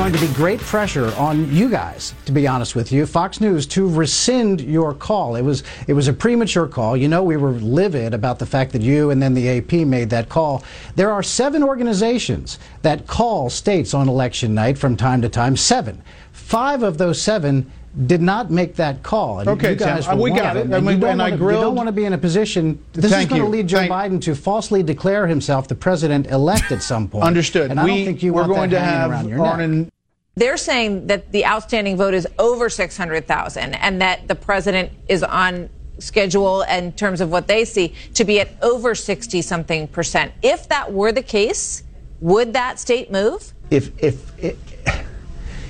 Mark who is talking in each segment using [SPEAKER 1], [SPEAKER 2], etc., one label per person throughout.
[SPEAKER 1] Going to be great pressure on you guys, to be honest with you, Fox News, to rescind your call. It was it was a premature call. You know, we were livid about the fact that you and then the AP made that call. There are seven organizations that call states on election night from time to time. Seven. Five of those seven did not make that call. And
[SPEAKER 2] okay,
[SPEAKER 1] you guys
[SPEAKER 2] Tim, uh, we got it.
[SPEAKER 1] And,
[SPEAKER 2] and,
[SPEAKER 1] you, don't
[SPEAKER 2] and I
[SPEAKER 1] want
[SPEAKER 2] grilled.
[SPEAKER 1] to, you don't want to be in a position. This
[SPEAKER 2] Thank
[SPEAKER 1] is going to lead Joe
[SPEAKER 2] Thank-
[SPEAKER 1] Biden to falsely declare himself the president elect at some point.
[SPEAKER 2] Understood.
[SPEAKER 1] And I
[SPEAKER 2] we,
[SPEAKER 1] don't think you
[SPEAKER 2] we're
[SPEAKER 1] want
[SPEAKER 2] going
[SPEAKER 1] that
[SPEAKER 2] to
[SPEAKER 1] hanging
[SPEAKER 2] have
[SPEAKER 1] around your neck.
[SPEAKER 3] They're saying that the outstanding vote is over 600,000 and that the president is on schedule in terms of what they see to be at over 60 something percent. If that were the case, would that state move?
[SPEAKER 4] if if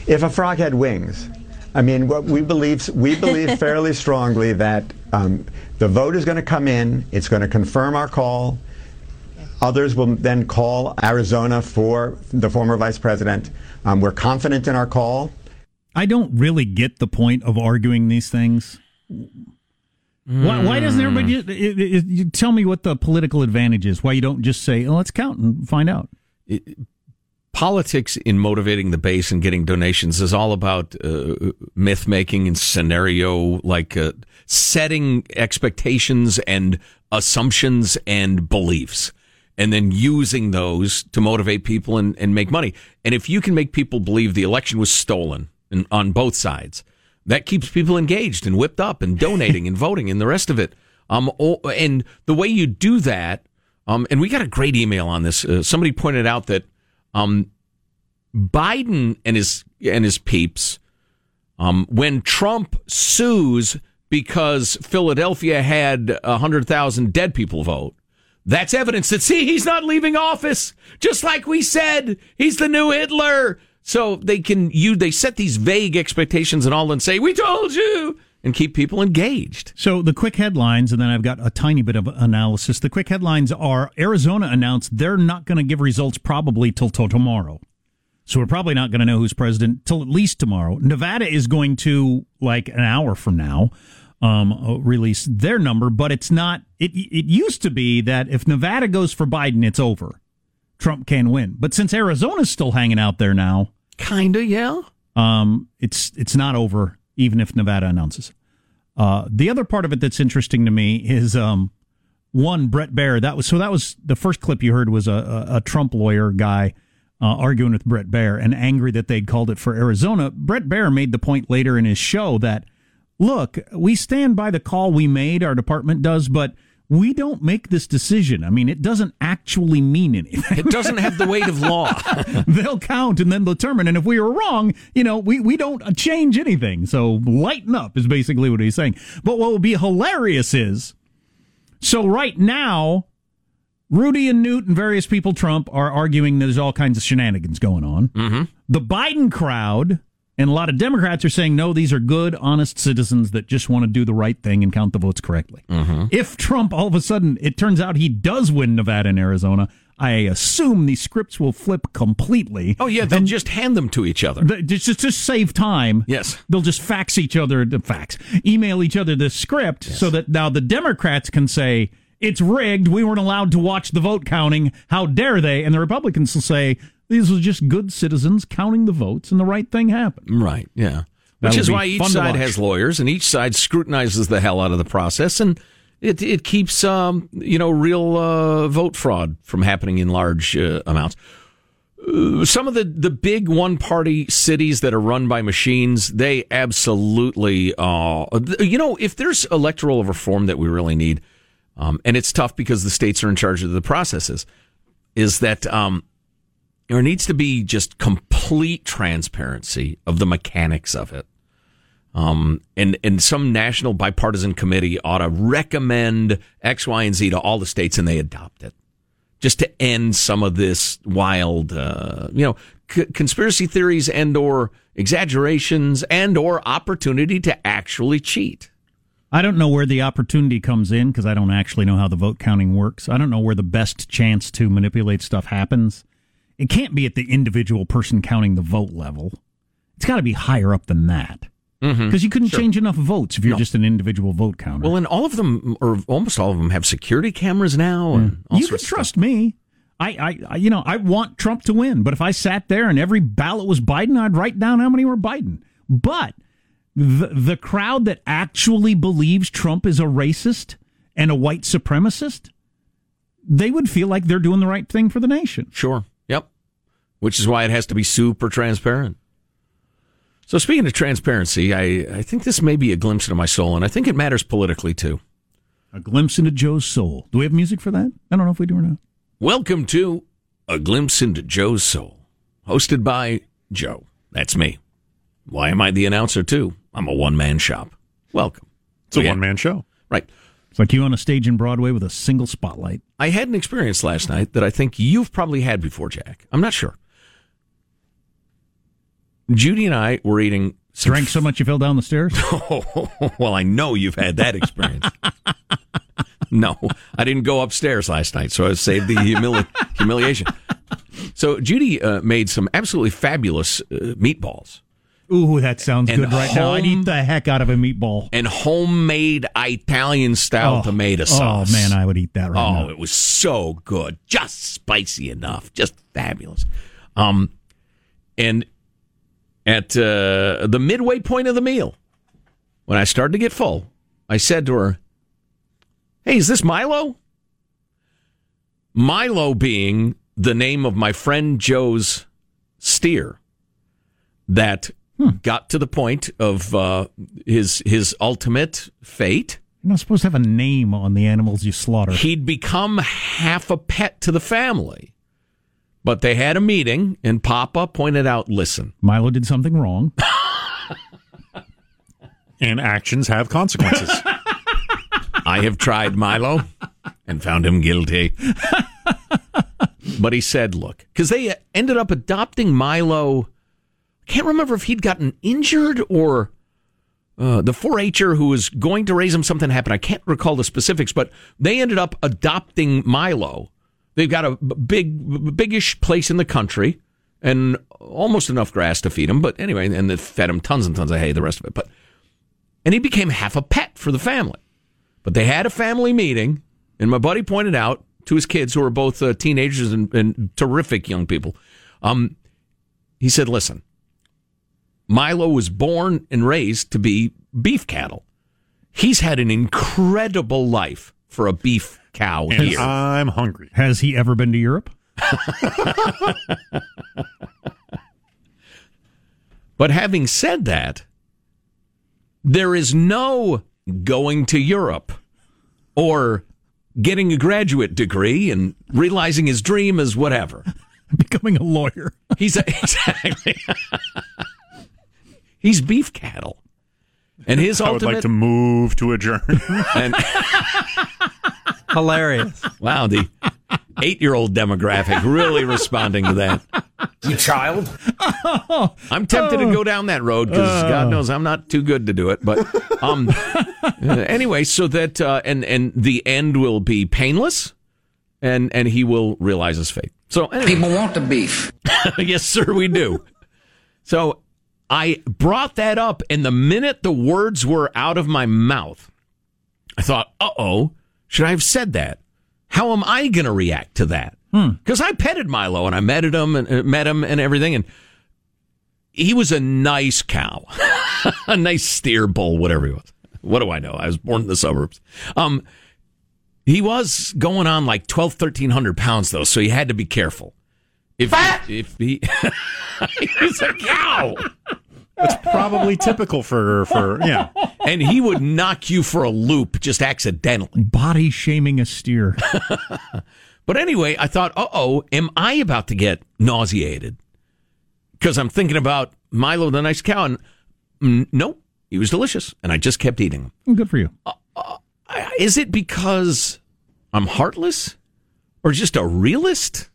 [SPEAKER 4] if a frog had wings, I mean, what we believe we believe fairly strongly that um, the vote is going to come in. It's going to confirm our call. Others will then call Arizona for the former vice president. Um, we're confident in our call.
[SPEAKER 5] I don't really get the point of arguing these things. Why, why doesn't everybody it, it, it- you tell me what the political advantage is? Why you don't just say, oh, let's count and find out?
[SPEAKER 6] Politics in motivating the base and getting donations is all about uh, myth making and scenario like uh, setting expectations and assumptions and beliefs and then using those to motivate people and, and make money. And if you can make people believe the election was stolen and, on both sides that keeps people engaged and whipped up and donating and voting and the rest of it. Um and the way you do that um and we got a great email on this. Uh, somebody pointed out that um, Biden and his and his peeps, um, when Trump sues because Philadelphia had hundred thousand dead people vote, that's evidence that see he's not leaving office. Just like we said, he's the new Hitler. So they can you they set these vague expectations and all and say we told you and keep people engaged.
[SPEAKER 5] So the quick headlines, and then I've got a tiny bit of analysis. The quick headlines are Arizona announced they're not going to give results probably till, till tomorrow. So we're probably not going to know who's president till at least tomorrow. Nevada is going to like an hour from now um, uh, release their number, but it's not. It it used to be that if Nevada goes for Biden, it's over. Trump can win, but since Arizona's still hanging out there now,
[SPEAKER 6] Kinda, yeah.
[SPEAKER 5] um, it's it's not over even if Nevada announces. Uh, the other part of it that's interesting to me is um, one Bret Baier. That was so. That was the first clip you heard was a, a, a Trump lawyer guy uh, arguing with Bret Baier and angry that they'd called it for Arizona. Bret Baier made the point later in his show that look, we stand by the call we made. Our department does, but. We don't make this decision. I mean, it doesn't actually mean anything.
[SPEAKER 6] It doesn't have the weight of law.
[SPEAKER 5] they'll count and then determine. And if we were wrong, you know, we, we don't change anything. So lighten up is basically what he's saying. But what will be hilarious is so right now, Rudy and Newt and various people, Trump, are arguing there's all kinds of shenanigans going on. Mm-hmm. The Biden crowd and a lot of Democrats are saying, no, these are good, honest citizens that just want to do the right thing and count the votes correctly. Mm-hmm. If Trump, all of a sudden, it turns out he does win Nevada and Arizona, I assume the scripts will flip completely.
[SPEAKER 6] Oh yeah, they'll just hand them to each other.
[SPEAKER 5] The- Just, just, just save time.
[SPEAKER 6] Yes.
[SPEAKER 5] They'll just fax each other the fax, email each other the script so that now the Democrats can say, it's rigged. We weren't allowed to watch the vote counting. How dare they? And the Republicans will say, these were just good citizens counting the votes and the right thing happened.
[SPEAKER 6] Right, yeah. Which
[SPEAKER 5] That'll
[SPEAKER 6] is why each side has lawyers and each side scrutinizes the hell out of the process and it it keeps um, you know real uh, vote fraud from happening in large uh, amounts. Uh, Some of the, the big one party cities that are run by machines, they absolutely, uh, you know, if there's electoral reform that we really need, um, and it's tough because the states are in charge of the processes, is that um, there needs to be just complete transparency of the mechanics of it. Um, and, and some national bipartisan committee ought to recommend X, Y, and Z to all the states and they adopt it just to end some of this wild, uh, you know, c- conspiracy theories and or exaggerations and or opportunity to actually cheat.
[SPEAKER 5] I don't know where the opportunity comes in because I don't actually know how the vote counting works. I don't know where the best chance to manipulate stuff happens. It can't be at the individual person counting the vote level. It's got to be higher up than that. Mm-hmm. Because you couldn't change enough votes if you're just an individual vote counter.
[SPEAKER 6] Well, and all of them, or almost all of them, have security cameras now. And
[SPEAKER 5] you can trust me. I, I, I, you know, I want Trump to win, but if I sat there and every ballot was Biden, I'd write down how many were Biden. But the the crowd that actually believes Trump is a racist and a white supremacist, they would feel like they're doing the right thing for the nation.
[SPEAKER 6] Sure. Yep. Which is why it has to be super transparent. So speaking of transparency, I, I think this may be a glimpse into my soul, and I think it matters politically too.
[SPEAKER 5] A glimpse into Joe's soul. Do we have music for that? I don't know if we do or not.
[SPEAKER 6] Welcome to A Glimpse into Joe's Soul, hosted by Joe. That's me. Why am I the announcer too? I'm a one man shop. Welcome.
[SPEAKER 2] It's a
[SPEAKER 6] Yeah.
[SPEAKER 2] one man show.
[SPEAKER 6] Right.
[SPEAKER 5] It's like you on a stage in Broadway with a single spotlight.
[SPEAKER 6] I had an experience last night that I think you've probably had before, Jack. I'm not sure. Judy and I were eating.
[SPEAKER 5] Drank so much you fell down the stairs?
[SPEAKER 6] well, I know you've had that experience. no, I didn't go upstairs last night, so I saved the humili- humiliation. So Judy uh, made some absolutely fabulous uh, meatballs
[SPEAKER 5] Ooh, that sounds
[SPEAKER 6] And
[SPEAKER 5] good right now. I'd eat the heck out of a meatball.
[SPEAKER 6] and homemade Italian style
[SPEAKER 5] Oh,
[SPEAKER 6] tomato sauce.
[SPEAKER 5] Oh, man, I would eat that right
[SPEAKER 6] Oh,
[SPEAKER 5] now.
[SPEAKER 6] it was so good. Just spicy enough. Just fabulous. Um, and at uh, the midway point of the meal, when I started to get full, I said to her, Hey, is this Milo? Milo being the name of my friend Joe's steer that got to the point of uh, his his ultimate fate
[SPEAKER 5] You're not supposed to have a name on the animals you slaughter.
[SPEAKER 6] he'd become half a pet to the family. But they had a meeting, and Papa pointed out listen,
[SPEAKER 5] Milo did something wrong.
[SPEAKER 2] And actions have consequences.
[SPEAKER 6] I have tried Milo and found him guilty. but he said, look, because they ended up adopting Milo. I can't remember if he'd gotten injured or uh, the 4 H'er who was going to raise him, something happened. I can't recall the specifics, but they ended up adopting Milo. They've got a big, biggish place in the country and almost enough grass to feed him. But anyway, and they fed him tons and tons of hay, the rest of it. But and he became half a pet for the family. But they had a family meeting, and my buddy pointed out to his kids, who are both uh, teenagers and, and terrific young people. Um, he said, "Listen, Milo was born and raised to be beef cattle. He's had an incredible life for a beef cow
[SPEAKER 2] and
[SPEAKER 6] here.
[SPEAKER 2] I'm hungry.
[SPEAKER 5] Has he ever been to Europe?
[SPEAKER 6] But having said that, there is no going to Europe or getting a graduate degree and realizing his dream is whatever.
[SPEAKER 5] Becoming a lawyer.
[SPEAKER 6] He's exactly he's beef cattle, and his
[SPEAKER 2] I would like to move to adjourn.
[SPEAKER 6] and
[SPEAKER 7] Hilarious.
[SPEAKER 6] wow the eight year old demographic really responding to that.
[SPEAKER 7] You child.
[SPEAKER 6] I'm tempted to go down that road because God knows I'm not too good to do it. But um, anyway, so that uh, and and the end will be painless, and and he will realize his fate. So anyway,
[SPEAKER 7] People want the beef.
[SPEAKER 6] yes, sir, we do. So I brought that up, and the minute the words were out of my mouth, I thought, uh oh, should I have said that? How am I going to react to that? Because I petted Milo and I met him and uh, met him and everything, and he was a nice cow, a nice steer bull, whatever he was. What do I know? I was born in the suburbs. Um, he was going on like 12, 1300 pounds though, so he had to be careful. If, if he, he's a cow.
[SPEAKER 2] That's probably typical for for yeah.
[SPEAKER 6] and he would knock you for a loop just accidentally.
[SPEAKER 5] Body shaming a steer.
[SPEAKER 6] But anyway, I thought, uh oh, am I about to get nauseated? Because I'm thinking about Milo, the nice cow, and mm, nope, he was delicious, and I just kept eating him.
[SPEAKER 5] Good for you.
[SPEAKER 6] I- Is it because I'm heartless or just a realist?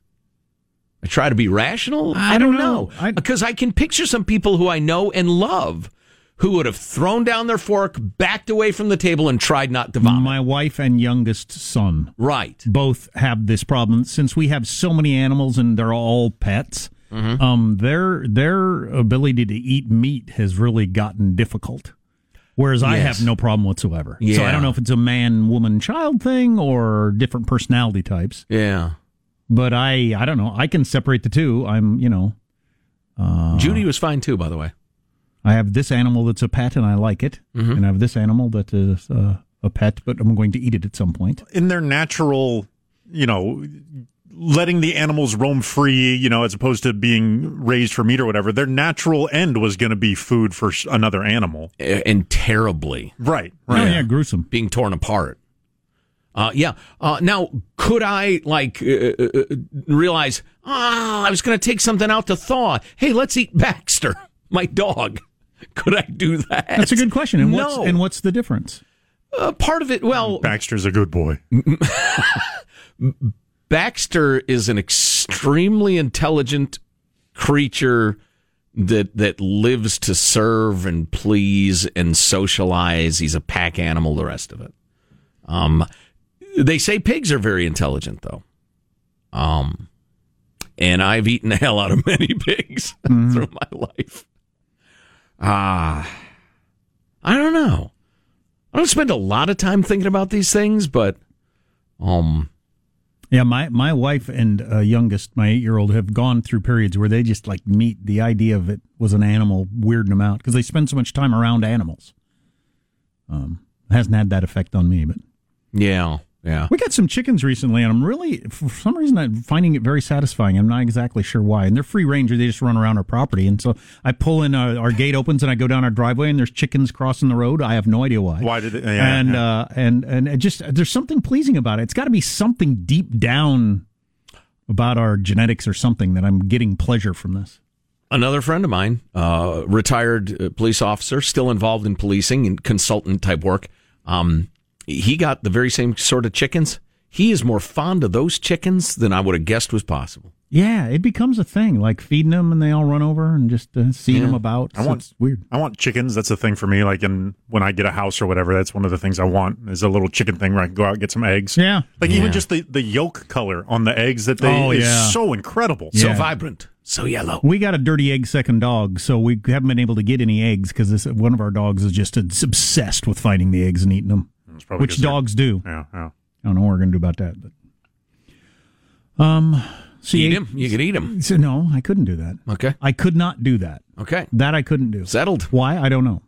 [SPEAKER 6] I try to be rational. I, don't,
[SPEAKER 5] don't
[SPEAKER 6] know,
[SPEAKER 5] know. I-
[SPEAKER 6] because I can picture some people who I know and love who would have thrown down their fork, backed away from the table, and tried not to vomit.
[SPEAKER 5] My wife and youngest son
[SPEAKER 6] right.
[SPEAKER 5] both have this problem. Since we have so many animals and they're all pets, um, their their ability to eat meat has really gotten difficult. Whereas I have no problem whatsoever. So I don't know if it's a man, woman, child thing or different personality types.
[SPEAKER 6] Yeah.
[SPEAKER 5] But I, I don't know. I can separate the two. I'm, you know, Uh,
[SPEAKER 6] Judy was fine too, by the way.
[SPEAKER 5] I have this animal that's a pet and I like it, and I have this animal that is uh, a pet, but I'm going to eat it at some point.
[SPEAKER 2] in their natural, you know, letting the animals roam free, you know, as opposed to being raised for meat or whatever, their natural end was going to be food for another animal.
[SPEAKER 6] And terribly
[SPEAKER 2] Right,
[SPEAKER 5] Oh
[SPEAKER 2] right.
[SPEAKER 5] yeah, gruesome.
[SPEAKER 6] being torn apart. Uh, yeah. Uh, now, could I like uh, uh, uh, realize? Ah, I was going to take something out to thaw. Hey, let's eat Baxter, my dog. Could I do that?
[SPEAKER 5] That's a good question. And what's
[SPEAKER 6] no.
[SPEAKER 5] and what's the difference?
[SPEAKER 6] uh, part of it? Well,
[SPEAKER 2] Baxter's a good boy.
[SPEAKER 6] Baxter is an extremely intelligent creature that that lives to serve and please and socialize. He's a pack animal. The rest of it. Um, they say pigs are very intelligent, though. Um, and I've eaten the hell out of many pigs through my life. Ah, I don't know. I don't spend a lot of time thinking about these things, but um.
[SPEAKER 5] Yeah, my my wife and uh, youngest, my eight year old, have gone through periods where they just like meet the idea of it was an animal weirding them out because they spend so much time around animals. Um, hasn't had that effect on me, but
[SPEAKER 6] Yeah, yeah.
[SPEAKER 5] we got some chickens recently, and I'm really for some reason I'm finding it very satisfying. I'm not exactly sure why. And they're free range; they just run around our property. And so I pull in uh, our gate opens, and I go down our driveway, and there's chickens crossing the road. I have no idea why.
[SPEAKER 2] Why did it? Yeah,
[SPEAKER 5] and
[SPEAKER 2] yeah.
[SPEAKER 5] uh, and and it just there's something pleasing about it. It's got to be something deep down about our genetics or something that I'm getting pleasure from this.
[SPEAKER 6] Another friend of mine, uh, retired uh, police officer, still involved in policing and consultant type work. Um, he got the very same sort of chickens. He is more fond of those chickens than I would have guessed was possible.
[SPEAKER 5] Yeah, it becomes a thing, like feeding them and they all run over and just uh, seeing them about.
[SPEAKER 2] I
[SPEAKER 5] So
[SPEAKER 2] want-
[SPEAKER 5] it's weird.
[SPEAKER 2] I want chickens. That's the thing for me. Like, in when I get a house or whatever, that's one of the things I want is a little chicken thing where I can go out and get some eggs.
[SPEAKER 5] Yeah.
[SPEAKER 2] Like
[SPEAKER 6] Yeah.
[SPEAKER 2] even just the, the yolk color on the eggs that they
[SPEAKER 5] Oh,
[SPEAKER 2] is
[SPEAKER 5] yeah.
[SPEAKER 2] so incredible.
[SPEAKER 6] So vibrant, so yellow.
[SPEAKER 5] We got a dirty egg second dog, so we haven't been able to get any eggs because one of our dogs is just obsessed with finding the eggs and eating them,
[SPEAKER 2] It's probably
[SPEAKER 5] which
[SPEAKER 2] 'cause they're-
[SPEAKER 5] dogs do.
[SPEAKER 2] Yeah, yeah.
[SPEAKER 5] I don't know what we're going to do about that. But um, see,
[SPEAKER 6] Eat him. You could eat him.
[SPEAKER 5] So, no, I couldn't do that.
[SPEAKER 6] Okay.
[SPEAKER 5] I could not do that.
[SPEAKER 6] Okay.
[SPEAKER 5] That I couldn't do.
[SPEAKER 6] Settled.
[SPEAKER 5] Why? I don't know.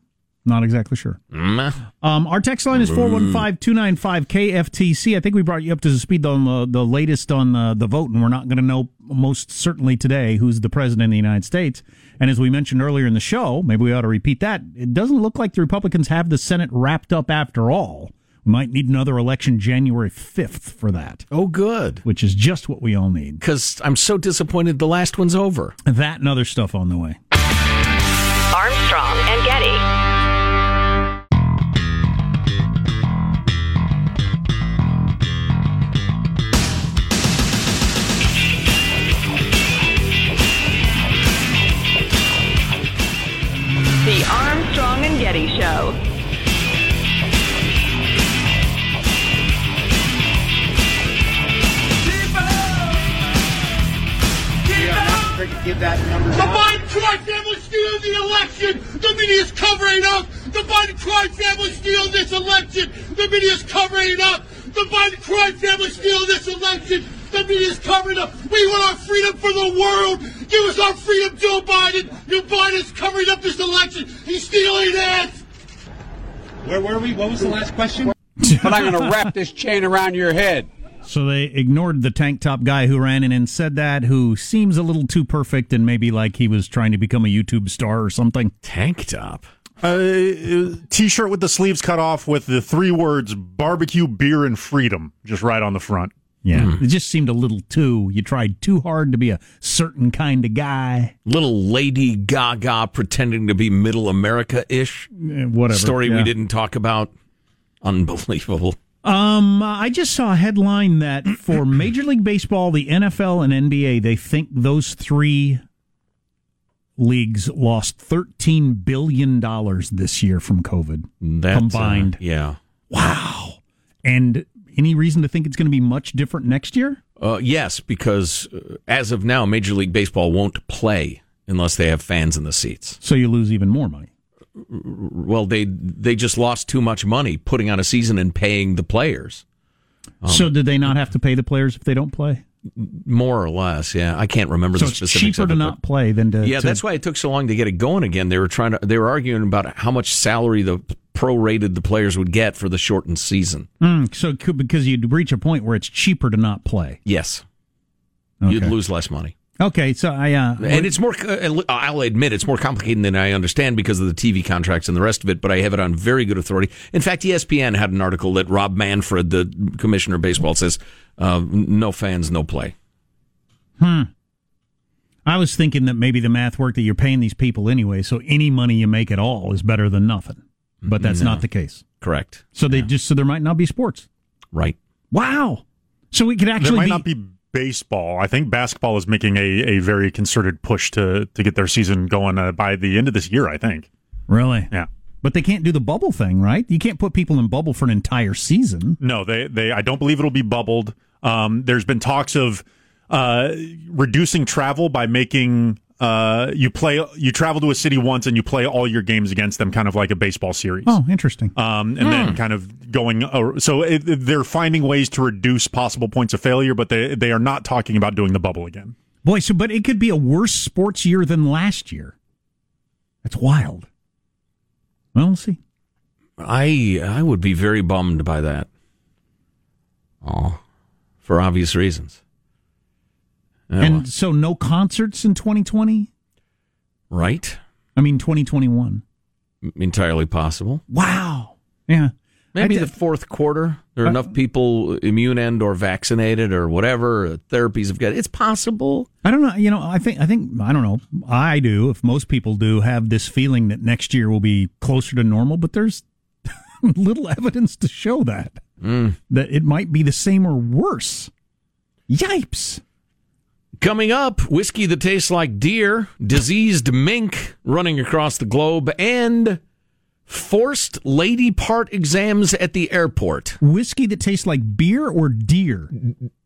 [SPEAKER 5] Not exactly sure.
[SPEAKER 6] Mm.
[SPEAKER 5] Um, our text line is 415-295-KFTC. I think we brought you up to speed on the, the latest on the, the vote, and we're not going to know most certainly today who's the president of the United States. And as we mentioned earlier in the show, maybe we ought to repeat that. It doesn't look like the Republicans have the Senate wrapped up after all. We might need another election January 5th for that,
[SPEAKER 6] Oh, good.
[SPEAKER 5] which is just what we all need.
[SPEAKER 6] Because I'm so disappointed the last one's over.
[SPEAKER 5] That and other stuff on the way.
[SPEAKER 8] Armstrong The
[SPEAKER 9] Biden crime family stealing the election. The media is covering up. The Biden crime family stealing this election. The media is covering it up. The Biden crime family stealing this election. The media is covering up. We want our freedom for the world. Give us our freedom, Joe Biden. Joe Biden's covering up this election. He's stealing it.
[SPEAKER 10] Where were we? What was the last question? but I'm going to wrap this chain around your head.
[SPEAKER 5] So they ignored the tank top guy who ran in and said that, who seems a little too perfect and maybe like he was trying to become a YouTube star or something.
[SPEAKER 6] Tank top.
[SPEAKER 2] Uh, t-shirt with the sleeves cut off with the three words barbecue, beer, and freedom just right on the front.
[SPEAKER 5] Yeah. It just seemed a little too, you tried too hard to be a certain kind of guy.
[SPEAKER 6] Little Lady Gaga pretending to be middle America ish.
[SPEAKER 5] Eh, Whatever.
[SPEAKER 6] Story
[SPEAKER 5] Yeah.
[SPEAKER 6] we didn't talk about. Unbelievable.
[SPEAKER 5] Um, I just saw a headline that for Major League Baseball, the NFL, and NBA, they think those three leagues lost $13 billion this year from COVID.
[SPEAKER 6] That, uh,
[SPEAKER 5] Combined.
[SPEAKER 6] yeah.
[SPEAKER 5] Wow. And any reason to think it's going to be much different next year?
[SPEAKER 6] Uh, yes, because uh, as of now, Major League Baseball won't play unless they have fans in the seats.
[SPEAKER 5] So you lose even more money.
[SPEAKER 6] Well, they they just lost too much money putting on a season and paying the players.
[SPEAKER 5] so did they not have to pay the players if they don't play?
[SPEAKER 6] More or less, yeah. I can't remember
[SPEAKER 5] So
[SPEAKER 6] the
[SPEAKER 5] it's
[SPEAKER 6] specifics
[SPEAKER 5] cheaper
[SPEAKER 6] of
[SPEAKER 5] to
[SPEAKER 6] it,
[SPEAKER 5] not play than to.
[SPEAKER 6] Yeah,
[SPEAKER 5] to-
[SPEAKER 6] that's why it took so long to get it going again. They were trying to. They were arguing about how much salary the prorated the players would get for the shortened season.
[SPEAKER 5] Mm, so could, because you'd reach a point where it's cheaper to not play.
[SPEAKER 6] Yes, you'd lose less money.
[SPEAKER 5] Okay, so I uh,
[SPEAKER 6] And it's more, uh, I'll admit, it's more complicated than I understand because of the TV contracts and the rest of it, but I have it on very good authority. In fact, ESPN had an article that Rob Manfred, the commissioner of baseball, says uh, no fans, no play.
[SPEAKER 5] Hmm. I was thinking that maybe the math worked that you're paying these people anyway, so any money you make at all is better than nothing. But that's
[SPEAKER 6] No.
[SPEAKER 5] not the case.
[SPEAKER 6] Correct.
[SPEAKER 5] So they just so there might not be sports.
[SPEAKER 6] Right.
[SPEAKER 5] Wow. So we could actually
[SPEAKER 2] There
[SPEAKER 5] actually
[SPEAKER 2] might
[SPEAKER 5] be,
[SPEAKER 2] not be baseball. I think basketball is making a, a very concerted push to to get their season going uh, by the end of this year. I think.
[SPEAKER 5] really.
[SPEAKER 2] Yeah.
[SPEAKER 5] But they can't do the bubble thing, right? You can't put people in bubble for an entire season.
[SPEAKER 2] No, they they. I don't believe it'll be bubbled. Um, there's been talks of uh, reducing travel by making uh, you play you travel to a city once and you play all your games against them, kind of like a baseball series.
[SPEAKER 5] Oh, interesting.
[SPEAKER 2] Um, and then kind of going. Uh, so it, they're finding ways to reduce possible points of failure, but they they are not talking about doing the bubble again.
[SPEAKER 5] Boy, so but it could be a worse sports year than last year. That's wild. Well, we'll see.
[SPEAKER 6] I I would be very bummed by that. Oh, for obvious reasons.
[SPEAKER 5] And so no concerts in 2020?
[SPEAKER 6] right?
[SPEAKER 5] I mean 2021.
[SPEAKER 6] Entirely possible.
[SPEAKER 5] Wow. Yeah.
[SPEAKER 6] Maybe the fourth quarter. There are
[SPEAKER 5] Uh,
[SPEAKER 6] enough people immune and or vaccinated or whatever therapies have got. It's possible.
[SPEAKER 5] I don't know. You know, I think I think I don't know. I do. If most people do, have this feeling that next year will be closer to normal, but there's little evidence to show that that it might be the same or worse. Yipes!
[SPEAKER 6] Coming up, whiskey that tastes like deer, diseased mink running across the globe, and forced lady part exams at the airport.
[SPEAKER 5] Whiskey that tastes like beer or deer.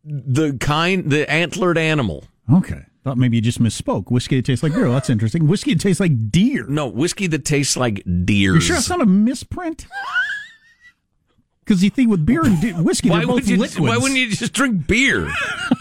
[SPEAKER 6] The kind, the antlered animal.
[SPEAKER 5] Okay, thought maybe you just misspoke. Whiskey that tastes like beer. Well, that's interesting. Whiskey that tastes like deer.
[SPEAKER 6] No, whiskey that tastes like deer.
[SPEAKER 5] You sure it's not a misprint? Because you think with beer and de- whiskey,
[SPEAKER 6] Why
[SPEAKER 5] they're both
[SPEAKER 6] you?
[SPEAKER 5] liquids.
[SPEAKER 6] Why wouldn't you just drink beer?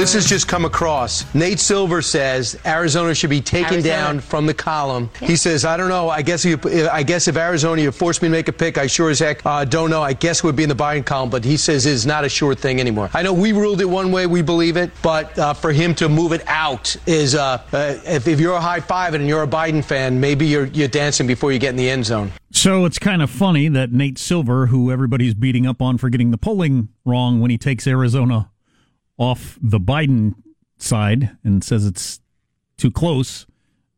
[SPEAKER 11] This has just come across. Nate Silver says Arizona should be taken
[SPEAKER 12] Arizona.
[SPEAKER 11] down from the column. He says, "I don't know. I guess you, I guess if Arizona you forced me to make a pick, I sure as heck uh, don't know. I guess it would be in the Biden column." But he says it's not a sure thing anymore. I know we ruled it one way, we believe it, but uh, for him to move it out is, uh, uh, if, if you're a high five and you're a Biden fan, maybe you're you're dancing before you get in the end zone.
[SPEAKER 5] So it's kind of funny that Nate Silver, who everybody's beating up on for getting the polling wrong when he takes Arizona off the Biden side and says it's too close,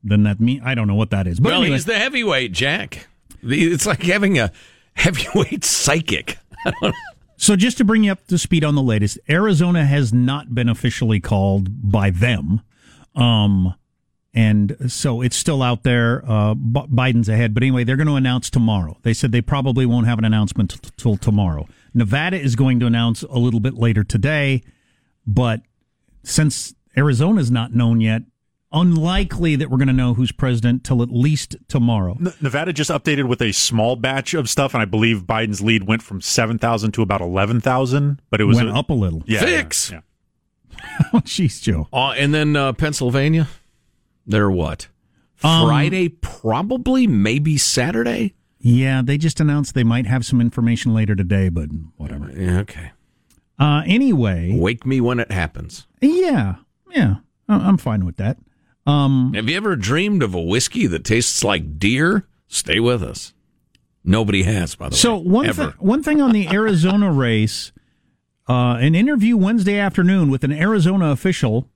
[SPEAKER 5] then that mean I don't know what that is. But
[SPEAKER 6] well,
[SPEAKER 5] anyway,
[SPEAKER 6] he's the heavyweight, Jack. It's like having a heavyweight psychic.
[SPEAKER 5] so just to bring you up to speed on the latest, Arizona has not been officially called by them. Um and so it's still out there. Uh, B- Biden's ahead, but anyway, they're going to announce tomorrow. They said they probably won't have an announcement t- till tomorrow. Nevada is going to announce a little bit later today, but since Arizona's not known yet, unlikely that we're going to know who's president till at least tomorrow.
[SPEAKER 2] N- Nevada just updated with a small batch of stuff, and I believe Biden's lead went from seven thousand to about eleven thousand. But it was
[SPEAKER 5] Went up a little.
[SPEAKER 2] Yeah,
[SPEAKER 6] Fix.
[SPEAKER 2] yeah,
[SPEAKER 5] Oh, jeez, Joe.
[SPEAKER 6] Uh, and then uh, Pennsylvania, they're what?
[SPEAKER 5] Um,
[SPEAKER 6] Friday, probably, maybe Saturday.
[SPEAKER 5] Yeah, they just announced they might have some information later today, but whatever.
[SPEAKER 6] Yeah, okay.
[SPEAKER 5] Uh, anyway,
[SPEAKER 6] Wake me when it happens.
[SPEAKER 5] yeah, yeah, I'm fine with that. Um,
[SPEAKER 6] Have you ever dreamed of a whiskey that tastes like deer? Stay with us. Nobody has, by the
[SPEAKER 5] So
[SPEAKER 6] way.
[SPEAKER 5] So
[SPEAKER 6] one
[SPEAKER 5] thi- one thing on the Arizona race, uh, an interview Wednesday afternoon with an Arizona official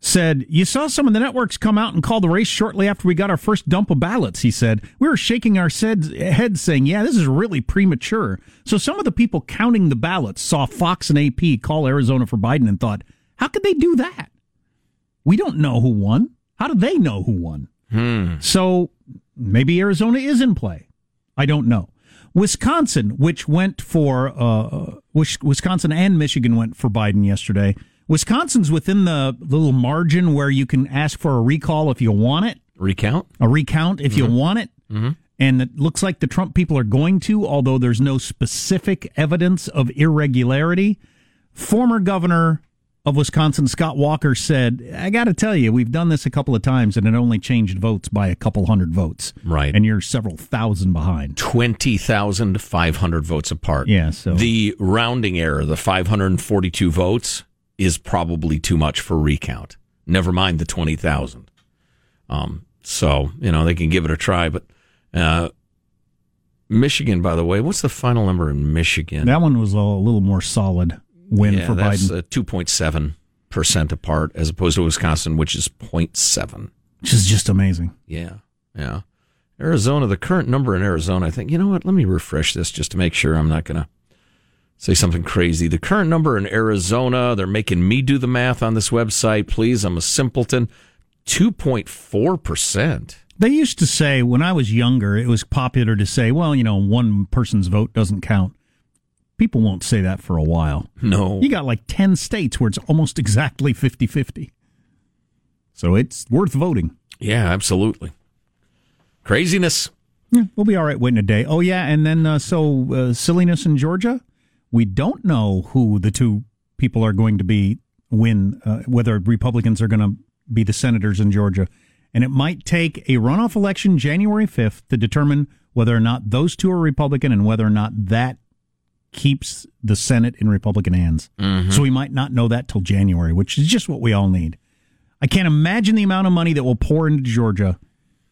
[SPEAKER 5] said, "You saw some of the networks come out and call the race shortly after we got our first dump of ballots." He said, "We were shaking our heads, saying, "Yeah, this is really premature." So some of the people counting the ballots saw Fox and AP call Arizona for Biden and thought, "How could they do that? We don't know who won. How do they know who won?"
[SPEAKER 6] Hmm.
[SPEAKER 5] So Maybe Arizona is in play. I don't know. Wisconsin, which went for uh, which Wisconsin and Michigan went for Biden yesterday. Wisconsin's within the little margin where you can ask for a recall if you want it,
[SPEAKER 6] Recount?
[SPEAKER 5] a recount if you mm-hmm. want it. Mm-hmm. And it looks like the Trump people are going to, although there's no specific evidence of irregularity. Former governor of Wisconsin, Scott Walker, said, I got to tell you, we've done this a couple of times and it only changed votes by a couple hundred votes.
[SPEAKER 6] Right.
[SPEAKER 5] And you're several thousand behind.
[SPEAKER 6] 20,500 votes apart.
[SPEAKER 5] Yeah, so-
[SPEAKER 6] The rounding error, the 542 votes, is probably too much for recount. Never mind the 20,000. Um, so, you know, they can give it a try. But uh, Michigan, by the way, what's the final number in Michigan?
[SPEAKER 5] That one was a little more solid win
[SPEAKER 6] yeah,
[SPEAKER 5] for
[SPEAKER 6] that's
[SPEAKER 5] Biden,
[SPEAKER 6] uh, 2.7% apart as opposed to Wisconsin, which is 0.7.
[SPEAKER 5] which is just amazing.
[SPEAKER 6] Yeah, yeah. Arizona, the current number in Arizona, I think, you know what? Let me refresh this just to make sure I'm not going to say something crazy. The current number in Arizona, they're making me do the math on this website. Please, I'm a simpleton. 2.4%.
[SPEAKER 5] They used to say when I was younger, it was popular to say, well, you know, one person's vote doesn't count. People won't say that for a while.
[SPEAKER 6] No.
[SPEAKER 5] You got like 10 states where it's almost exactly 50 50. So it's worth voting.
[SPEAKER 6] Yeah, absolutely. Craziness.
[SPEAKER 5] Yeah, we'll be all right waiting a day. Oh, yeah. And then, uh, so uh, silliness in Georgia. We don't know who the two people are going to be win, uh, whether Republicans are going to be the senators in Georgia. And it might take a runoff election January 5th to determine whether or not those two are Republican and whether or not that keeps the Senate in Republican hands. So we might not know that till January, which is just what we all need. I can't imagine the amount of money that will pour into Georgia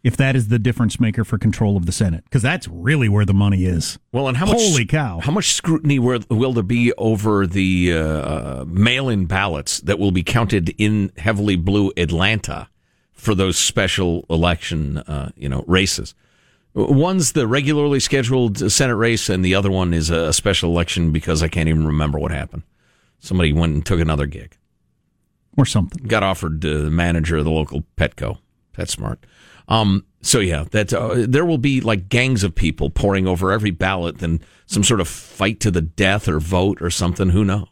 [SPEAKER 5] if that is the difference maker for control of the Senate, because that's really where the money is.
[SPEAKER 6] Well, and how much
[SPEAKER 5] Holy cow.
[SPEAKER 6] How much scrutiny will, will there be over the uh, mail-in ballots that will be counted in heavily blue Atlanta for those special election, uh, you know, races? One's the regularly scheduled Senate race, and the other one is a special election because I can't even remember what happened. Somebody went and took another gig.
[SPEAKER 5] Or something.
[SPEAKER 6] Got offered uh, the manager of the local Petco. That's smart. Um, so yeah, that uh, there will be like gangs of people pouring over every ballot, and some sort of fight to the death or vote or something. Who knows?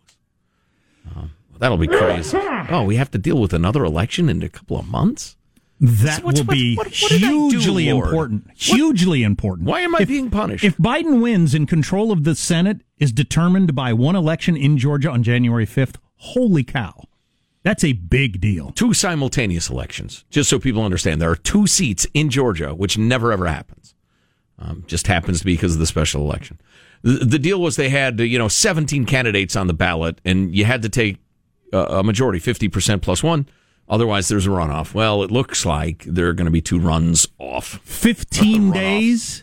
[SPEAKER 6] Um, that'll be crazy. Oh, we have to deal with another election in a couple of months.
[SPEAKER 5] That
[SPEAKER 6] What's-
[SPEAKER 5] will
[SPEAKER 6] what-
[SPEAKER 5] be
[SPEAKER 6] what- what I do,
[SPEAKER 5] hugely important. Hugely important.
[SPEAKER 6] Why am I
[SPEAKER 5] If-
[SPEAKER 6] being punished?
[SPEAKER 5] If Biden wins and control of the Senate is determined by one election in Georgia on January 5th, holy cow. That's a big deal.
[SPEAKER 6] two simultaneous elections, just so people understand. There are two seats in Georgia, which never ever happens. Um, just happens to be because of the special election. The, the deal was they had you know 17 candidates on the ballot, and you had to take a, a majority, 50 percent plus one. Otherwise, there's a runoff. Well, it looks like there are going to be two runs off.
[SPEAKER 5] 15 days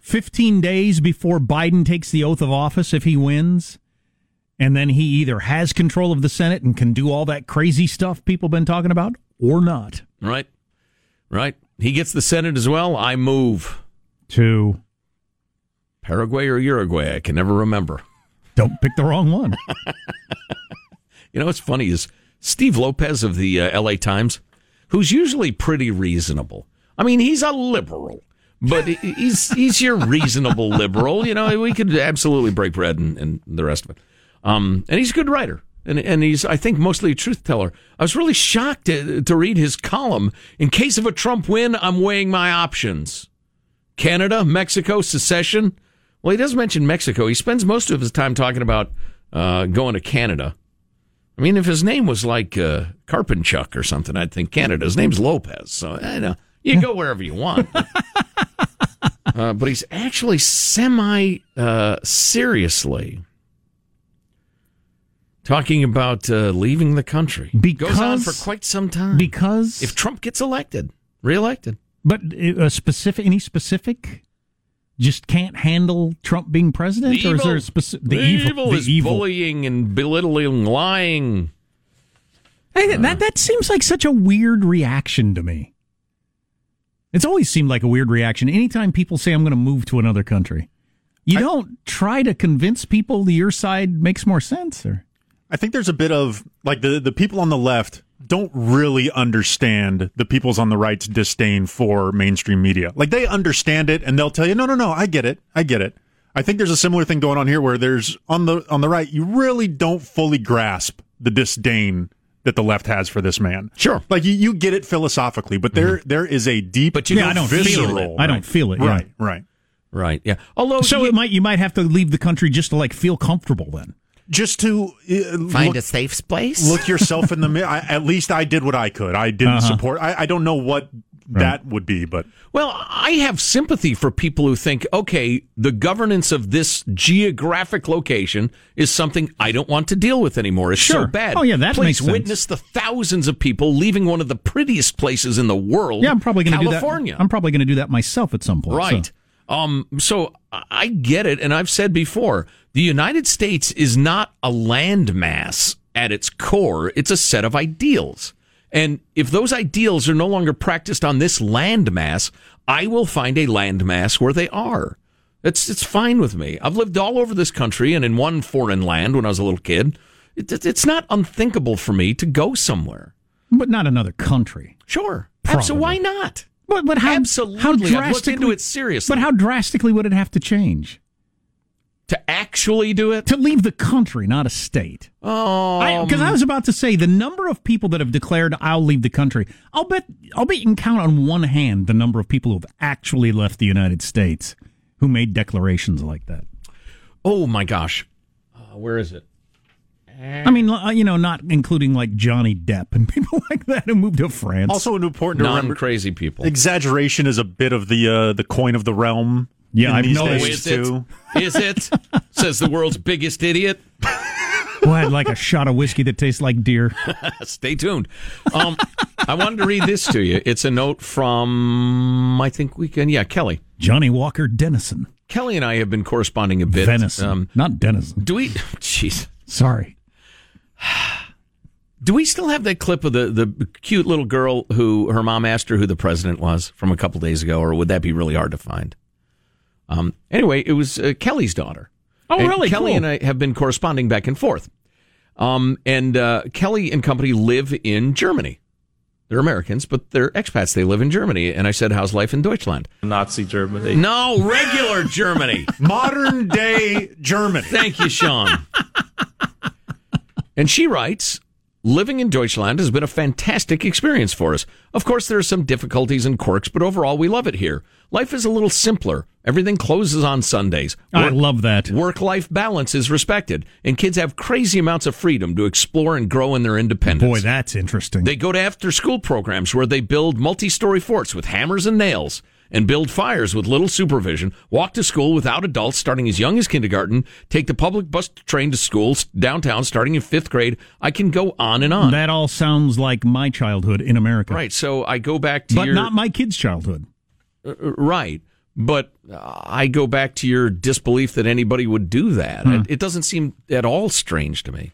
[SPEAKER 5] 15 days before Biden takes the oath of office if he wins and then he either has control of the Senate and can do all that crazy stuff people have been talking about or not
[SPEAKER 6] Right, right. He gets the Senate as well. I move
[SPEAKER 5] to
[SPEAKER 6] Paraguay or Uruguay. I can never remember.
[SPEAKER 5] don't pick the wrong one
[SPEAKER 6] You know what's funny is Steve Lopez of the uh, L.A. Times, who's usually pretty reasonable. I mean, he's a liberal, but he's he's your reasonable liberal. You know, we could absolutely break bread and, and the rest of it. Um, and he's a good writer, and and he's I think mostly a truth teller. I was really shocked to, to read his column. In case of a Trump win, I'm weighing my options. Canada, Mexico, secession. Well, he does mention Mexico. He spends most of his time talking about uh, going to Canada. I mean, if his name was like uh, or something, I'd think Canada. His name's Lopez, so I know you can go wherever you want. uh, but he's actually semi uh, seriously talking about uh, leaving the country. Goes on for
[SPEAKER 5] Because-
[SPEAKER 6] quite some time.
[SPEAKER 5] because
[SPEAKER 6] if Trump gets elected, reelected,
[SPEAKER 5] but a specific any specific just can't handle Trump being president or is there a specific
[SPEAKER 6] the evil, is bullying and belittling, lying.
[SPEAKER 5] Hey, that that seems like such a weird reaction to me. It's always seemed like a weird reaction. Anytime people say I'm going to move to another country, you don't try to convince people the your side makes more sense. Or
[SPEAKER 2] I think there's a bit of like the the people on the left don't really understand the people's on the right's disdain for mainstream media. Like they understand it and they'll tell you, no, no, no, I get it. I get it. I think there's a similar thing going on here where there's on the on the right, you really don't fully grasp the disdain that the left has for this man.
[SPEAKER 6] Sure.
[SPEAKER 2] Like you, you get it philosophically, but there mm-hmm. there is a deep
[SPEAKER 6] But you
[SPEAKER 5] Yeah, I don't feel
[SPEAKER 2] visceral,
[SPEAKER 5] it. I don't feel it, yeah.
[SPEAKER 2] Right, right.
[SPEAKER 6] Right. Yeah. Although
[SPEAKER 5] So it might you might have to leave the country just to like feel comfortable then.
[SPEAKER 2] Just to uh,
[SPEAKER 6] find
[SPEAKER 2] look-
[SPEAKER 6] a safe place.
[SPEAKER 2] look yourself in the mirror. At least I did what I could. I didn't
[SPEAKER 5] Uh-huh.
[SPEAKER 2] support. I, I don't know what that would be, but
[SPEAKER 6] Well, I have sympathy for people who think, okay, the governance of this geographic location is something I don't want to deal with anymore. It's
[SPEAKER 5] Sure.
[SPEAKER 6] so bad.
[SPEAKER 5] Oh, yeah, that
[SPEAKER 6] Please
[SPEAKER 5] makes sense.
[SPEAKER 6] witness the thousands of people leaving one of the prettiest places in the world.
[SPEAKER 5] Yeah, I'm probably going to do that.
[SPEAKER 6] California.
[SPEAKER 5] I'm probably going to do that myself at some point.
[SPEAKER 6] Right.
[SPEAKER 5] so.
[SPEAKER 6] Um, so I get it, and I've said before, the United States is not a landmass at its core. It's a set of ideals. And if those ideals are no longer practiced on this landmass, I will find a landmass where they are. It's it's fine with me. I've lived all over this country and in one foreign land when I was a little kid. It, it- it's not unthinkable for me to go somewhere.
[SPEAKER 5] But not another country.
[SPEAKER 6] Sure.
[SPEAKER 5] Probably.
[SPEAKER 6] So why not?
[SPEAKER 5] But, but how,
[SPEAKER 6] Absolutely.
[SPEAKER 5] How
[SPEAKER 6] I've looked
[SPEAKER 5] drastically,
[SPEAKER 6] into it seriously.
[SPEAKER 5] But how drastically would it have to change?
[SPEAKER 6] To actually do it?
[SPEAKER 5] To leave the country, not a state.
[SPEAKER 6] Oh,
[SPEAKER 5] Because I, was about to say the number of people that have declared I'll leave the country. I'll bet I'll bet you can count on one hand the number of people who've actually left the United States who made declarations like that.
[SPEAKER 6] Oh my gosh, uh, where is it?
[SPEAKER 5] I mean, uh, you know, not including like Johnny Depp and people like that who moved to France.
[SPEAKER 2] also important to remember.
[SPEAKER 6] Non-crazy people.
[SPEAKER 2] Exaggeration is a bit of the uh, the coin of the realm.
[SPEAKER 5] Yeah, I've
[SPEAKER 2] these
[SPEAKER 5] noticed.
[SPEAKER 6] Is it?
[SPEAKER 2] too.
[SPEAKER 6] Is it? Says the world's biggest idiot.
[SPEAKER 5] Who had like a shot of whiskey that tastes like deer.
[SPEAKER 6] Stay tuned. Um, I wanted to read this to you. It's a note from I think we can. Yeah, Kelly.
[SPEAKER 5] Johnnie Walker Dennison.
[SPEAKER 6] Kelly and I have been corresponding a bit.
[SPEAKER 5] Venison.
[SPEAKER 6] Um,
[SPEAKER 5] not Dennison.
[SPEAKER 6] do we? Jeez.
[SPEAKER 5] Sorry.
[SPEAKER 6] Do we still have that clip of the, the cute little girl who her mom asked her who the president was from a couple days ago, or would that be really hard to find? Um, anyway, it was uh, Kelly's daughter.
[SPEAKER 5] Oh,
[SPEAKER 6] And
[SPEAKER 5] really?
[SPEAKER 6] Kelly
[SPEAKER 5] Cool.
[SPEAKER 6] and I have been corresponding back and forth. Um, and uh, Kelly and company live in Germany. They're Americans, but they're expats. They live in Germany. And I said, How's life in Deutschland?
[SPEAKER 12] Nazi Germany.
[SPEAKER 6] No, regular Germany.
[SPEAKER 2] Modern day Germany.
[SPEAKER 6] Thank you, Sean. and she writes Living in Deutschland has been a fantastic experience for us. Of course, there are some difficulties and quirks, but overall, we love it here. Life is a little simpler. Everything closes on Sundays.
[SPEAKER 5] I love that.
[SPEAKER 6] Work life balance is respected, and kids have crazy amounts of freedom to explore and grow in their independence.
[SPEAKER 5] Boy, that's interesting.
[SPEAKER 6] They go to after school programs where they build multi story forts with hammers and nails and build fires with little supervision, walk to school without adults starting as young as kindergarten, take the public bus train to school downtown starting in fifth grade. I can go on and on.
[SPEAKER 5] that all sounds like my childhood in America.
[SPEAKER 6] right. So I go back to
[SPEAKER 5] But
[SPEAKER 6] your.
[SPEAKER 5] not my kids' childhood.
[SPEAKER 6] uh, right. But uh, I go back to your disbelief that anybody would do that.
[SPEAKER 5] Hmm.
[SPEAKER 6] It, it doesn't seem at all strange to me.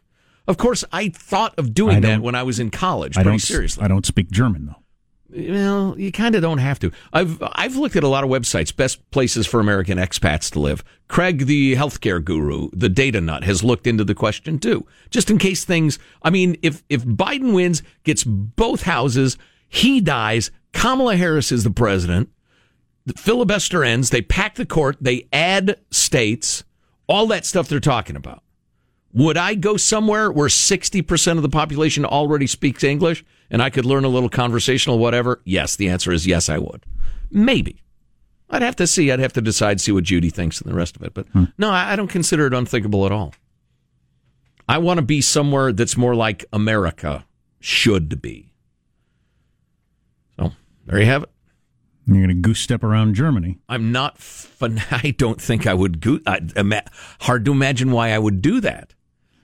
[SPEAKER 6] Of course, I thought of doing that when I was in college.
[SPEAKER 5] I
[SPEAKER 6] Pretty seriously.
[SPEAKER 5] I don't speak German though.
[SPEAKER 6] Well, you kind of don't have to. I've I've looked at a lot of websites, best places for American expats to live. Craig, the healthcare guru, the data nut, has looked into the question too, just in case things. I mean, if if Biden wins, gets both houses, he dies, Kamala Harris is the president. The filibuster ends. They pack the court. They add states. All that stuff they're talking about. Would I go somewhere where 60% of the population already speaks English and I could learn a little conversational whatever? Yes, the answer is yes, I would. Maybe. I'd have to see. I'd have to decide, see what Judy thinks and the rest of it. But hmm. no, I don't consider it unthinkable at all. I want to be somewhere that's more like America should be. So there you have it.
[SPEAKER 5] You're going to goose step around Germany.
[SPEAKER 6] I'm not. Fun- I don't think I would. Go- I, ima- hard to imagine why I would do that.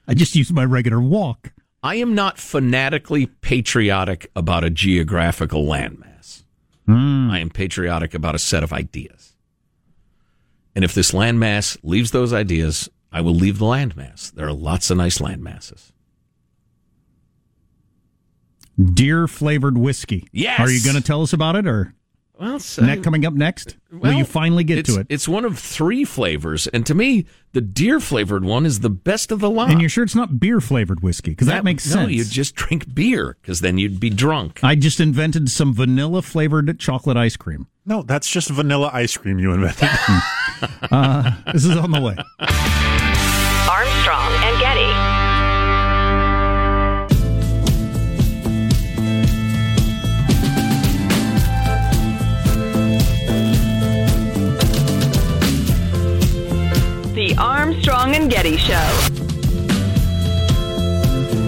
[SPEAKER 5] I just use my regular walk.
[SPEAKER 6] I am not fanatically patriotic about a geographical landmass.
[SPEAKER 5] Hmm.
[SPEAKER 6] I am patriotic about a set of ideas. And if this landmass leaves those ideas, I will leave the landmass. There are lots of nice landmasses.
[SPEAKER 5] Deer flavored whiskey.
[SPEAKER 6] Yes!
[SPEAKER 5] Are you going to tell us about it or?
[SPEAKER 6] Well, so-
[SPEAKER 5] Ne- coming up next, will you finally get to it?
[SPEAKER 6] It's one of three flavors, and to me, the deer flavored one is the best of the lot.
[SPEAKER 5] And you're sure it's not beer flavored whiskey? Because that, makes
[SPEAKER 6] no,
[SPEAKER 5] sense.
[SPEAKER 6] you just drink beer because then you'd be drunk.
[SPEAKER 5] I just invented some vanilla flavored chocolate ice cream.
[SPEAKER 2] No, that's just vanilla ice cream you invented.
[SPEAKER 5] Uh, this is on the way.
[SPEAKER 8] Armstrong The Armstrong and Getty Show.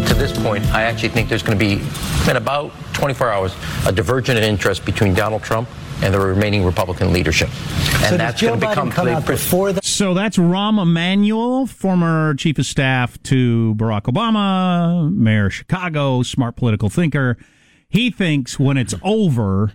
[SPEAKER 7] To this point, I actually think there's going to be, in about 24 hours, a divergent in interest between Donald Trump and the remaining Republican leadership. And that's going to become
[SPEAKER 1] before that?
[SPEAKER 5] So that's Rahm Emanuel, former chief of staff to Barack Obama, mayor of Chicago, smart political thinker. He thinks when it's over,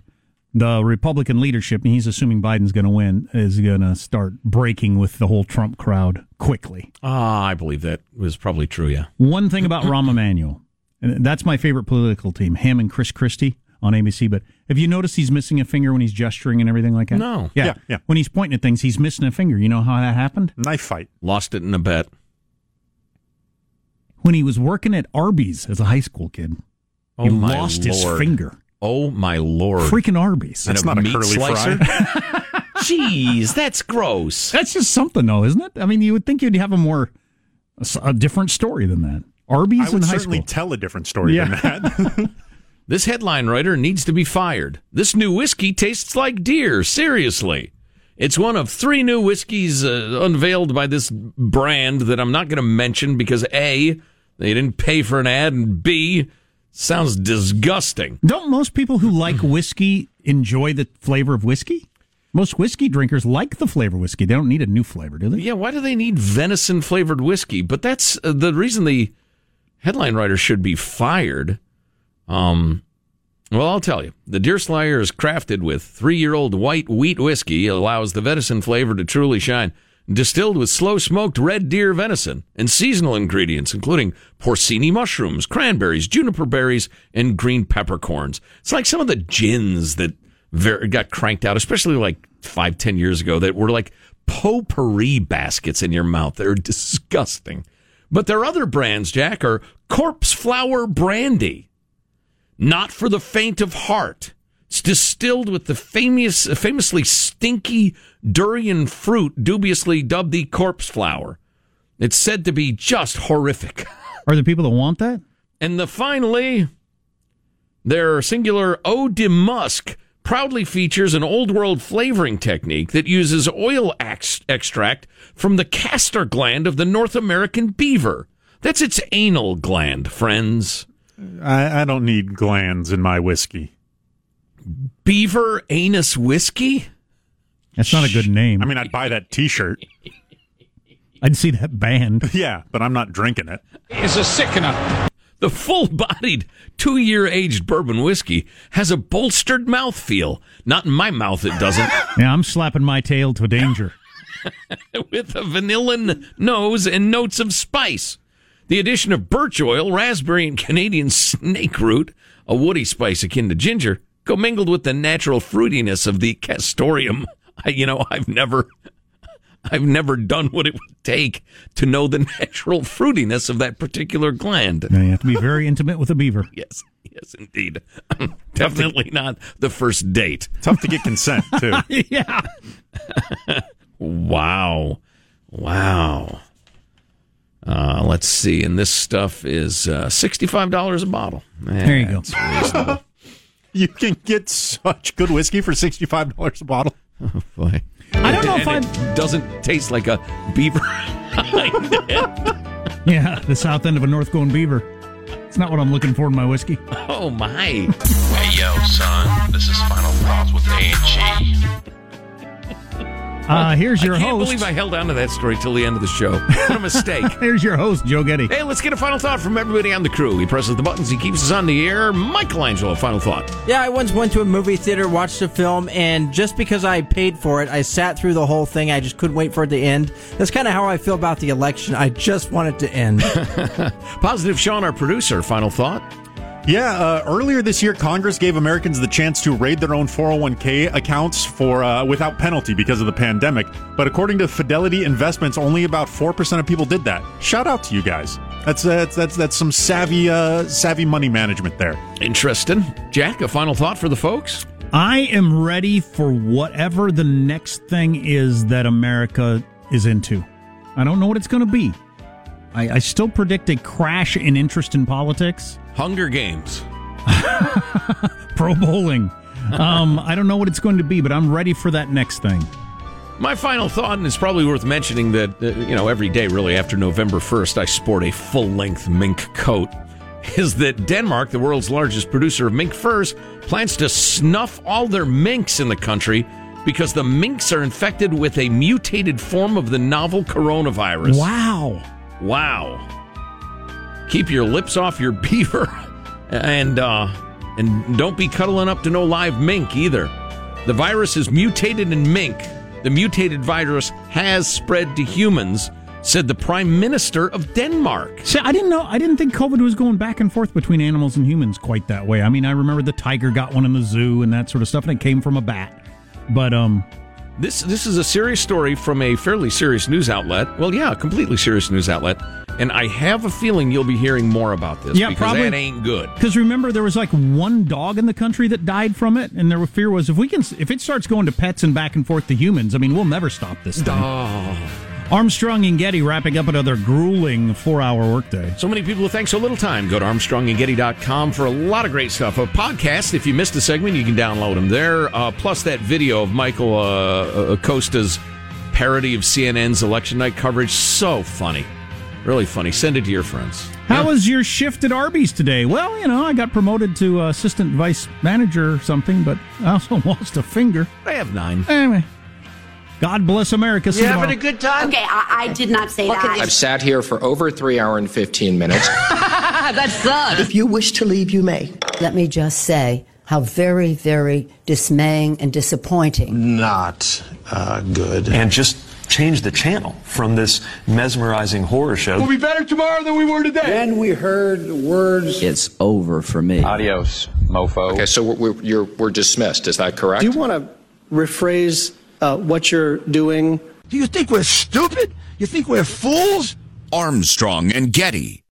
[SPEAKER 5] the Republican leadership, and he's assuming Biden's going to win, is going to start breaking with the whole Trump crowd quickly.
[SPEAKER 6] Ah, I believe that was probably true. Yeah.
[SPEAKER 5] One thing about Rahm Emanuel, and that's my favorite political team, him and Chris Christie on ABC. But have you noticed he's missing a finger when he's gesturing and everything like that?
[SPEAKER 6] No.
[SPEAKER 5] Yeah.
[SPEAKER 2] Yeah, yeah.
[SPEAKER 5] When he's pointing at things, he's missing a finger. You know how that happened?
[SPEAKER 2] Knife fight.
[SPEAKER 6] Lost it in a bet.
[SPEAKER 5] When he was working at Arby's as a high school kid,
[SPEAKER 6] Oh
[SPEAKER 5] he
[SPEAKER 6] my
[SPEAKER 5] lost his finger.
[SPEAKER 6] Oh my lord!
[SPEAKER 5] Freaking Arby's.
[SPEAKER 6] And
[SPEAKER 2] That's not a
[SPEAKER 6] meat
[SPEAKER 2] curly
[SPEAKER 6] slicer?
[SPEAKER 2] fry.
[SPEAKER 6] Jeez, that's gross.
[SPEAKER 5] That's just something, though, isn't it? I mean, you would think you'd have a more a different story than that. Arby's
[SPEAKER 2] I would
[SPEAKER 5] in high
[SPEAKER 2] certainly
[SPEAKER 5] school.
[SPEAKER 2] tell a different story
[SPEAKER 5] Yeah.
[SPEAKER 2] than that.
[SPEAKER 6] This headline writer needs to be fired. This new whiskey tastes like deer. Seriously. It's one of three new whiskeys uh, unveiled by this brand that I'm not going to mention because A, they didn't pay for an ad, and B, sounds disgusting.
[SPEAKER 5] Don't most people who like whiskey enjoy the flavor of whiskey? Most whiskey drinkers like the flavor of whiskey. They don't need a new flavor, do they?
[SPEAKER 6] Yeah, why do they need venison flavored whiskey? But that's uh, the reason the headline writer should be fired. Um, well, I'll tell you. The Deerslayer is crafted with three year old white wheat whiskey, allows the venison flavor to truly shine. Distilled with slow smoked red deer venison and seasonal ingredients, including porcini mushrooms, cranberries, juniper berries, and green peppercorns. It's like some of the gins that got cranked out, especially like five, ten years ago, that were like potpourri baskets in your mouth. They're disgusting. But their other brands, Jack, are Corpse Flower Brandy. Not for the faint of heart. It's distilled with the famous, famously stinky durian fruit, dubiously dubbed the corpse flower. It's said to be just horrific.
[SPEAKER 5] Are there people that want that?
[SPEAKER 6] And the finally, their singular Eau de Musk proudly features an old world flavoring technique that uses oil ex- extract from the castor gland of the North American beaver. That's its anal gland, friends.
[SPEAKER 2] I, I don't need glands in my whiskey.
[SPEAKER 6] Beaver anus whiskey?
[SPEAKER 5] That's not a good name.
[SPEAKER 2] I mean, I'd buy that T-shirt.
[SPEAKER 5] I'd see that band.
[SPEAKER 2] Yeah, but I'm not drinking it.
[SPEAKER 10] It's a sickener.
[SPEAKER 6] The full bodied, two year aged bourbon whiskey has a bolstered mouthfeel. Not in my mouth, it doesn't.
[SPEAKER 5] Yeah, I'm slapping my tail to danger.
[SPEAKER 6] with a vanillin nose and notes of spice. The addition of birch oil, raspberry, and Canadian snake root, a woody spice akin to ginger, commingled with the natural fruitiness of the castoreum. I, you know, I've never, I've never done what it would take to know the natural fruitiness of that particular gland.
[SPEAKER 5] Now you have to be very intimate with a beaver.
[SPEAKER 6] Yes, yes, indeed. Definitely not the first date.
[SPEAKER 2] Tough to get consent too.
[SPEAKER 5] yeah.
[SPEAKER 6] Wow. Wow. Uh, let's see. And this stuff is uh, $65 a bottle.
[SPEAKER 5] There you go.
[SPEAKER 6] That's reasonable.
[SPEAKER 2] You can get such good whiskey for sixty-five dollars a bottle.
[SPEAKER 6] Oh, boy.
[SPEAKER 5] I don't know if I've.
[SPEAKER 6] it doesn't taste like a beaver.
[SPEAKER 5] Yeah, the south end of a North Going beaver. It's not what I'm looking for in my whiskey.
[SPEAKER 6] oh, my.
[SPEAKER 12] Hey yo, son, this is Final Thoughts with A&G.
[SPEAKER 5] Uh, here's your host.
[SPEAKER 6] I can't
[SPEAKER 5] host.
[SPEAKER 6] believe I held on to that story till the end of the show. What a mistake.
[SPEAKER 5] Here's your host, Joe Getty.
[SPEAKER 6] Hey, let's get a final thought from everybody on the crew. He presses the buttons, he keeps us on the air. Michelangelo, final thought.
[SPEAKER 13] Yeah, I once went to a movie theater, watched a film, and just because I paid for it, I sat through the whole thing. I just couldn't wait for it to end. That's kind of how I feel about the election. I just want it to end.
[SPEAKER 6] Positive Sean, our producer, final thought.
[SPEAKER 2] Yeah, uh, earlier this year, Congress gave Americans the chance to raid their own 401k accounts for uh, without penalty because of the pandemic. But according to Fidelity Investments, only about four percent of people did that. Shout out to you guys. That's uh, that's, that's that's some savvy uh, savvy money management there.
[SPEAKER 6] Interesting, Jack. A final thought for the folks.
[SPEAKER 5] I am ready for whatever the next thing is that America is into. I don't know what it's going to be. I, I still predict a crash in interest in politics.
[SPEAKER 6] Hunger Games.
[SPEAKER 5] Pro bowling. Um, I don't know what it's going to be, but I'm ready for that next thing.
[SPEAKER 6] My final thought, and it's probably worth mentioning that, uh, you know, every day really after November 1st, I sport a full length mink coat, is that Denmark, the world's largest producer of mink furs, plans to snuff all their minks in the country because the minks are infected with a mutated form of the novel coronavirus.
[SPEAKER 5] Wow.
[SPEAKER 6] Wow. Keep your lips off your beaver and uh and don't be cuddling up to no live mink either. The virus is mutated in mink. The mutated virus has spread to humans, said the Prime Minister of Denmark.
[SPEAKER 5] See, I didn't know. I didn't think COVID was going back and forth between animals and humans quite that way. I mean, I remember the tiger got one in the zoo and that sort of stuff, and it came from a bat. But um,
[SPEAKER 6] This this is a serious story from a fairly serious news outlet. Well, yeah, a completely serious news outlet. And I have a feeling you'll be hearing more about this
[SPEAKER 5] Yeah,
[SPEAKER 6] because
[SPEAKER 5] probably.
[SPEAKER 6] that ain't good.
[SPEAKER 5] Because remember, there was like one dog in the country that died from it, and their fear was if we can, if it starts going to pets and back and forth to humans, I mean, we'll never stop this thing. Armstrong and Getty wrapping up another grueling four-hour workday.
[SPEAKER 6] So many people who think so little time. Go to ArmstrongandGetty.com for a lot of great stuff. A podcast, if you missed a segment, you can download them there. Uh, plus that video of Michael uh, Acosta's parody of CNN's election night coverage. So funny. Really funny. Send it to your friends.
[SPEAKER 5] How was your shift at Arby's today? Well, you know, I got promoted to uh, assistant vice manager or something, but I also lost a finger.
[SPEAKER 6] I have nine.
[SPEAKER 5] Anyway, God bless America. See you tomorrow.
[SPEAKER 14] good time? Okay, I, I did not say that.
[SPEAKER 15] I've sat here for over three hour and 15 minutes.
[SPEAKER 14] that sucks.
[SPEAKER 16] If you wish to leave, you may. Let me just say how very, very dismaying and disappointing.
[SPEAKER 17] Not uh, good. And just change the channel from this mesmerizing horror show.
[SPEAKER 9] We'll be better tomorrow than we were today.
[SPEAKER 18] Then we heard the words. It's over for me.
[SPEAKER 15] Adios, mofo. Okay, so we're, we're, you're, we're dismissed. Is that correct?
[SPEAKER 19] Do you want to rephrase uh, what you're doing?
[SPEAKER 9] Do you think we're stupid? You think we're fools?
[SPEAKER 20] Armstrong and Getty.